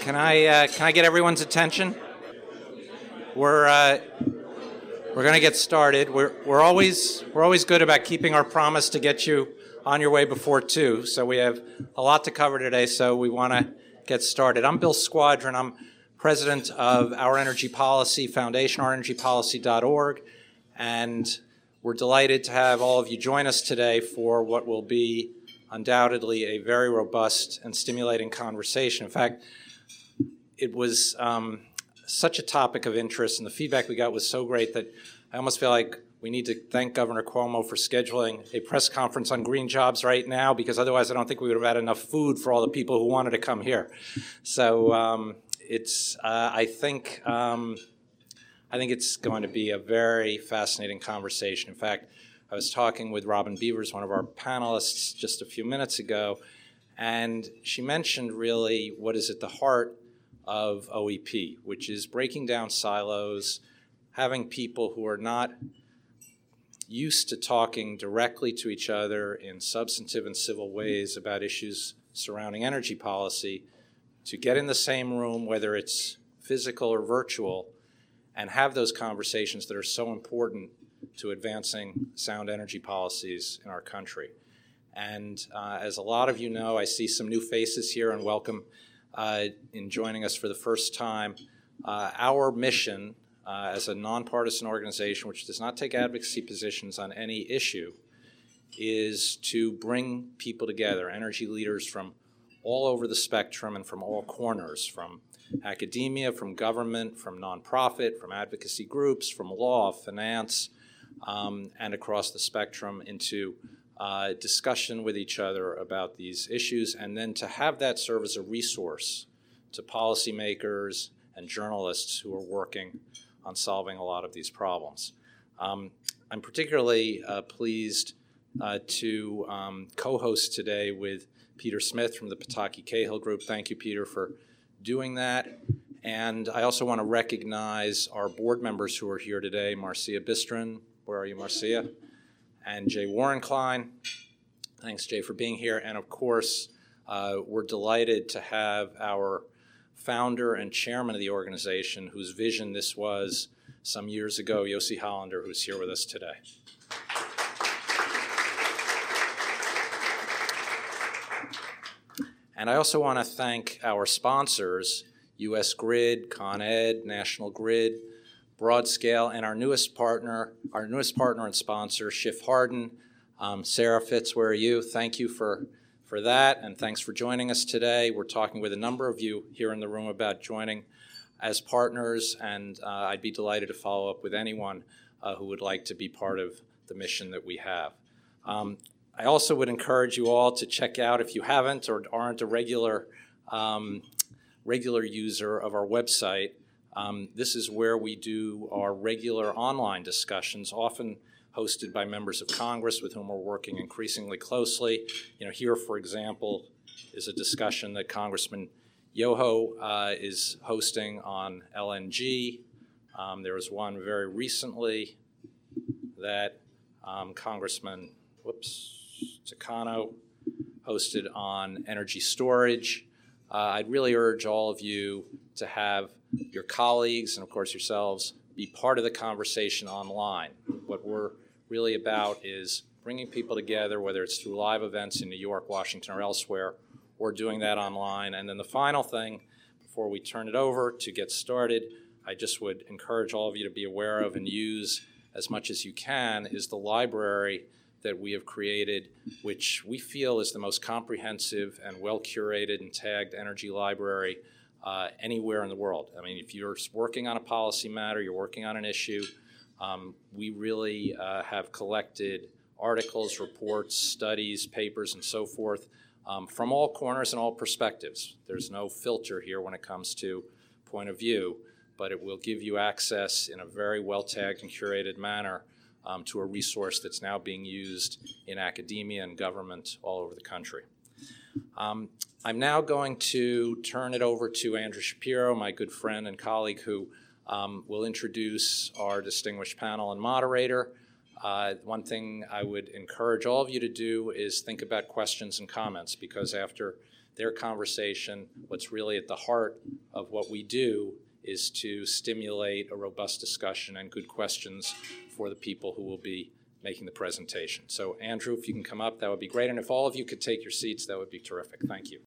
Can I uh, can I get everyone's attention? We're uh, we're going to get started. We're we're always we're always good about keeping our promise to get you on your way before two. So we have a lot to cover today. So we want to get started. I'm Bill Squadron. I'm president of Our Energy Policy Foundation, ourenergypolicy.org, and we're delighted to have all of you join us today for what will be undoubtedly a very robust and stimulating conversation. In fact, it was um, such a topic of interest, and the feedback we got was so great that I almost feel like we need to thank Governor Cuomo for scheduling a press conference on green jobs right now, because otherwise, I don't think we would have had enough food for all the people who wanted to come here. So um, it's, uh, I think, um, I think it's going to be a very fascinating conversation. In fact, I was talking with Robin Beavers, one of our panelists, just a few minutes ago, and she mentioned really what is at the heart of OEP, which is breaking down silos, having people who are not used to talking directly to each other in substantive and civil ways about issues surrounding energy policy to get in the same room, whether it's physical or virtual, and have those conversations that are so important to advancing sound energy policies in our country. And uh, as a lot of you know, I see some new faces here and welcome uh, in joining us for the first time. Uh, our mission uh, as a nonpartisan organization, which does not take advocacy positions on any issue, is to bring people together, energy leaders from all over the spectrum and from all corners, from academia, from government, from nonprofit, from advocacy groups, from law, finance, um, and across the spectrum into uh, discussion with each other about these issues, and then to have that serve as a resource to policymakers and journalists who are working on solving a lot of these problems. Um, I'm particularly uh, pleased uh, to um, co host today with Peter Smith from the Pataki Cahill Group. Thank you, Peter, for doing that. And I also want to recognize our board members who are here today Marcia Bystryn. Where are you, Marcia? And Jay Warren Klein. Thanks, Jay, for being here. And of course, uh, we're delighted to have our founder and chairman of the organization, whose vision this was some years ago, Yossi Hollander, who's here with us today. And I also want to thank our sponsors, US Grid, Con Ed, National Grid, Broadscale, and our newest partner, our newest partner and sponsor, Schiff Hardin. Um, Sarah Fitz, where are you? Thank you for, for that, and thanks for joining us today. We're talking with a number of you here in the room about joining as partners, and uh, I'd be delighted to follow up with anyone uh, who would like to be part of the mission that we have. Um, I also would encourage you all to check out, if you haven't or aren't a regular um, regular user of our website, um, this is where we do our regular online discussions, often hosted by members of Congress with whom we're working increasingly closely. You know, here, for example, is a discussion that Congressman Yoho uh, is hosting on LNG. Um, there was one very recently that um, Congressman, whoops, Takano hosted on energy storage. Uh, I'd really urge all of you to have your colleagues, and of course yourselves, be part of the conversation online. What we're really about is bringing people together, whether it's through live events in New York, Washington, or elsewhere, or doing that online. And then the final thing, before we turn it over to get started, I just would encourage all of you to be aware of and use as much as you can is the library that we have created, which we feel is the most comprehensive and well curated and tagged energy library uh, anywhere in the world. I mean, if you're working on a policy matter, you're working on an issue, um, we really uh, have collected articles, reports, studies, papers, and so forth um, from all corners and all perspectives. There's no filter here when it comes to point of view, but it will give you access in a very well tagged and curated manner um, to a resource that's now being used in academia and government all over the country. Um, I'm now going to turn it over to Andrew Shapiro, my good friend and colleague, who um, will introduce our distinguished panel and moderator. Uh, One thing I would encourage all of you to do is think about questions and comments, because after their conversation, what's really at the heart of what we do is to stimulate a robust discussion and good questions for the people who will be making the presentation. So Andrew, if you can come up, that would be great, and if all of you could take your seats, that would be terrific. Thank you.